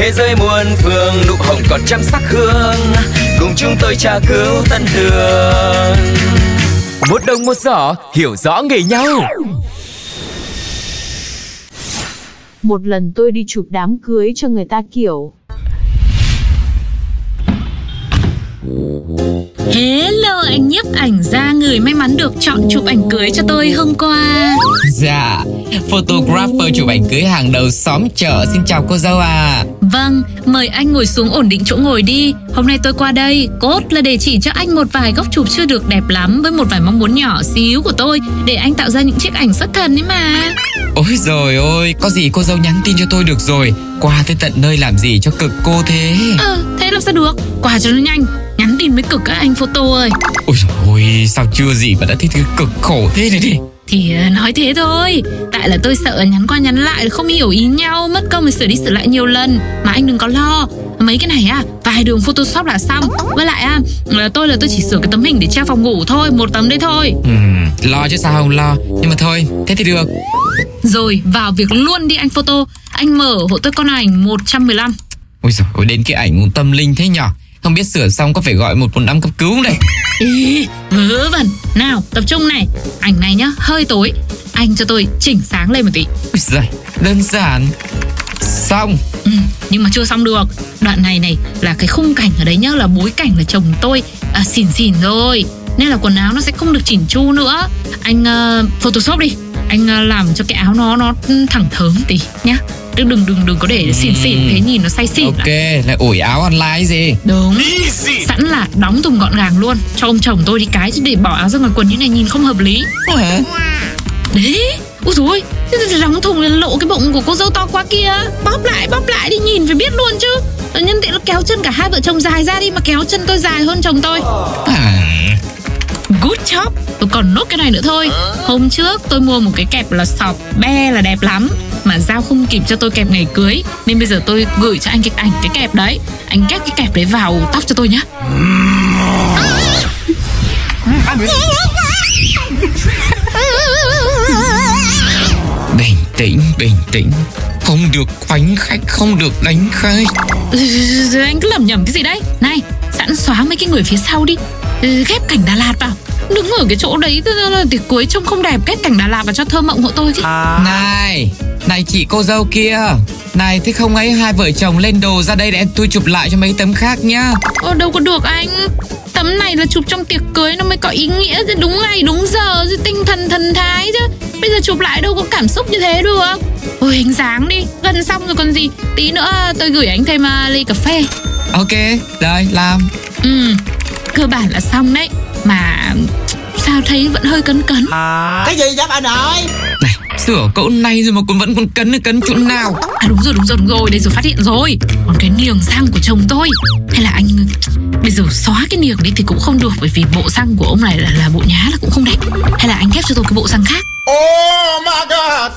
Thế giới muôn phương nụ hồng còn trăm sắc hương. Cùng chúng tôi tra cứu tân đường Một đồng một giỏ hiểu rõ nghề nhau. Một lần tôi đi chụp đám cưới cho người ta kiểu. Hello anh nhiếp ảnh gia người may mắn được chọn chụp ảnh cưới cho tôi hôm qua. Dạ, photographer chụp ảnh cưới hàng đầu xóm chợ. Xin chào cô dâu à Vâng, mời anh ngồi xuống ổn định chỗ ngồi đi. Hôm nay tôi qua đây Cốt là để chỉ cho anh một vài góc chụp chưa được đẹp lắm Với một vài mong muốn nhỏ xíu của tôi Để anh tạo ra những chiếc ảnh xuất thần ấy mà. Ôi rồi ôi, có gì cô dâu nhắn tin cho tôi được rồi. Qua tới tận nơi làm gì cho cực cô thế? Ờ, thế làm sao được? Qua cho nó nhanh Nhắn tin mới cực các anh photo ơi. Ôi ôi, sao chưa gì mà đã thấy cực khổ thế này đi Thì nói thế thôi. Tại là tôi sợ nhắn qua nhắn lại Không hiểu ý nhau Mất công phải sửa đi sửa lại nhiều lần. Mà anh đừng có lo. Mấy cái này à Vài đường photoshop là xong. Với lại à là Tôi là tôi chỉ sửa cái tấm hình để treo phòng ngủ thôi Một tấm đấy thôi. Ừm, lo chứ sao không lo. Nhưng mà thôi, thế thì được. Rồi vào việc luôn đi anh photo. Anh mở hộ tôi con ảnh 115 Ôi giời đến cái ảnh tâm linh thế nhở Không biết sửa xong có phải gọi một một năm cấp cứu không đây? Ý, vớ vẩn. Nào tập trung này. Ảnh này nhá hơi tối. Anh cho tôi chỉnh sáng lên một tí. Giời, đơn giản. Xong. Ừ, Nhưng mà chưa xong được. Đoạn này này là cái khung cảnh ở đấy nhá Là bối cảnh là chồng tôi à, Xỉn xỉn rồi. Nên là quần áo nó sẽ không được chỉnh chu nữa. Anh uh, photoshop đi. Anh uh, làm cho cái áo nó nó thẳng thớm tí nhá Đừng đừng đừng đừng có để xỉn xỉn Thế nhìn nó say xỉn Ok, lại. lại ủi áo online gì? Đúng. Sẵn là đóng thùng gọn gàng luôn. Cho ông chồng tôi đi cái chứ để bỏ áo ra ngoài quần như này nhìn không hợp lý. Hả? Đấy Úi dồi ôi, thì đóng thùng lộ cái bụng của cô dâu to quá kia. Bóp lại, bóp lại đi nhìn phải biết luôn chứ. Nhân tiện nó kéo chân cả hai vợ chồng dài ra đi Mà kéo chân tôi dài hơn chồng tôi. À, Good job. Tôi còn nốt cái này nữa thôi. Hôm trước tôi mua một cái kẹp là sọc be là đẹp lắm. Mà Giao không kịp cho tôi kẹp ngày cưới Nên bây giờ tôi gửi cho anh cái ảnh cái kẹp đấy. Anh ghép cái kẹp đấy vào tóc cho tôi nhá. Bình tĩnh, bình tĩnh. Không được khoánh khách, không được đánh khách Ừ, Anh cứ lẩm nhẩm cái gì đấy Này sẵn xóa mấy cái người phía sau đi Ghép cảnh Đà Lạt vào. Đứng ở cái chỗ đấy tiệc cưới trông không đẹp Ghép cảnh Đà Lạt vào cho thơ mộng hộ tôi chứ. Này, này chị cô dâu kia. Này thế không ấy hai vợ chồng lên đồ ra đây để tôi chụp lại cho mấy tấm khác nhá. Ờ, đâu có được anh. Tấm này là chụp trong tiệc cưới nó mới có ý nghĩa chứ. Đúng ngày đúng giờ chứ tinh thần thần thái chứ. Bây giờ chụp lại đâu có cảm xúc như thế được. Ôi hình dáng đi. Gần xong rồi còn gì. Tí nữa tôi gửi anh thêm uh, ly cà phê. Ok, rồi làm. Ừ Cơ bản là xong đấy. Mà sao thấy vẫn hơi cấn cấn? Cái gì vậy bà nội Này, sửa cậu này rồi mà còn vẫn còn cấn nữa, cấn chỗ nào? À đúng rồi đúng rồi đúng rồi Đây rồi phát hiện rồi. Còn cái niềng răng của chồng tôi. Hay là anh Bây giờ xóa cái niềng đi thì cũng không được Bởi vì bộ răng của ông này là, là bộ nhá là cũng không đẹp. Hay là anh ghép cho tôi cái bộ răng khác. Oh my god.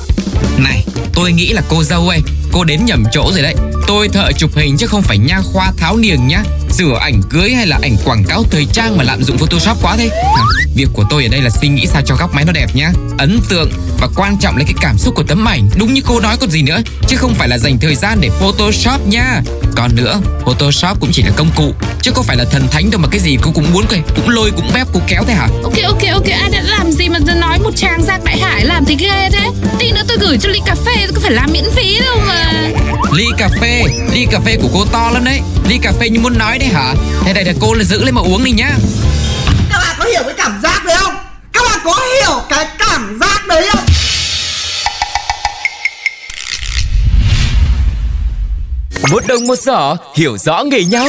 Này, tôi nghĩ là cô dâu ơi Cô đến nhầm chỗ rồi đấy Tôi thợ chụp hình chứ không phải nha khoa tháo niềng nhá. Sửa ảnh cưới hay là ảnh quảng cáo thời trang mà lạm dụng photoshop quá thế. À, Việc của tôi ở đây là suy nghĩ sao cho góc máy nó đẹp nhá. Ấn tượng và quan trọng là cái cảm xúc của tấm ảnh. Đúng như cô nói còn gì nữa Chứ không phải là dành thời gian để photoshop nha. Còn nữa, photoshop cũng chỉ là công cụ Chứ không phải là thần thánh đâu mà cái gì cô cũng muốn Cũng lôi cũng bép cũng kéo thế hả? Ok ok ok Ai đã làm gì mà nói một chàng giang đại hải làm thì ghê thế. Tí nữa tôi gửi cho ly cà phê Tôi có phải làm miễn phí đâu mà. Ly cà phê, ly cà phê của cô to lắm đấy. Ly cà phê như muốn nói đấy hả? Thế đây là cô là giữ lên mà uống đi nhá. Các bạn có hiểu cái cảm giác đấy không? Các bạn có hiểu cái cảm giác đấy không? Một đồng một giỏ hiểu rõ nghề nhau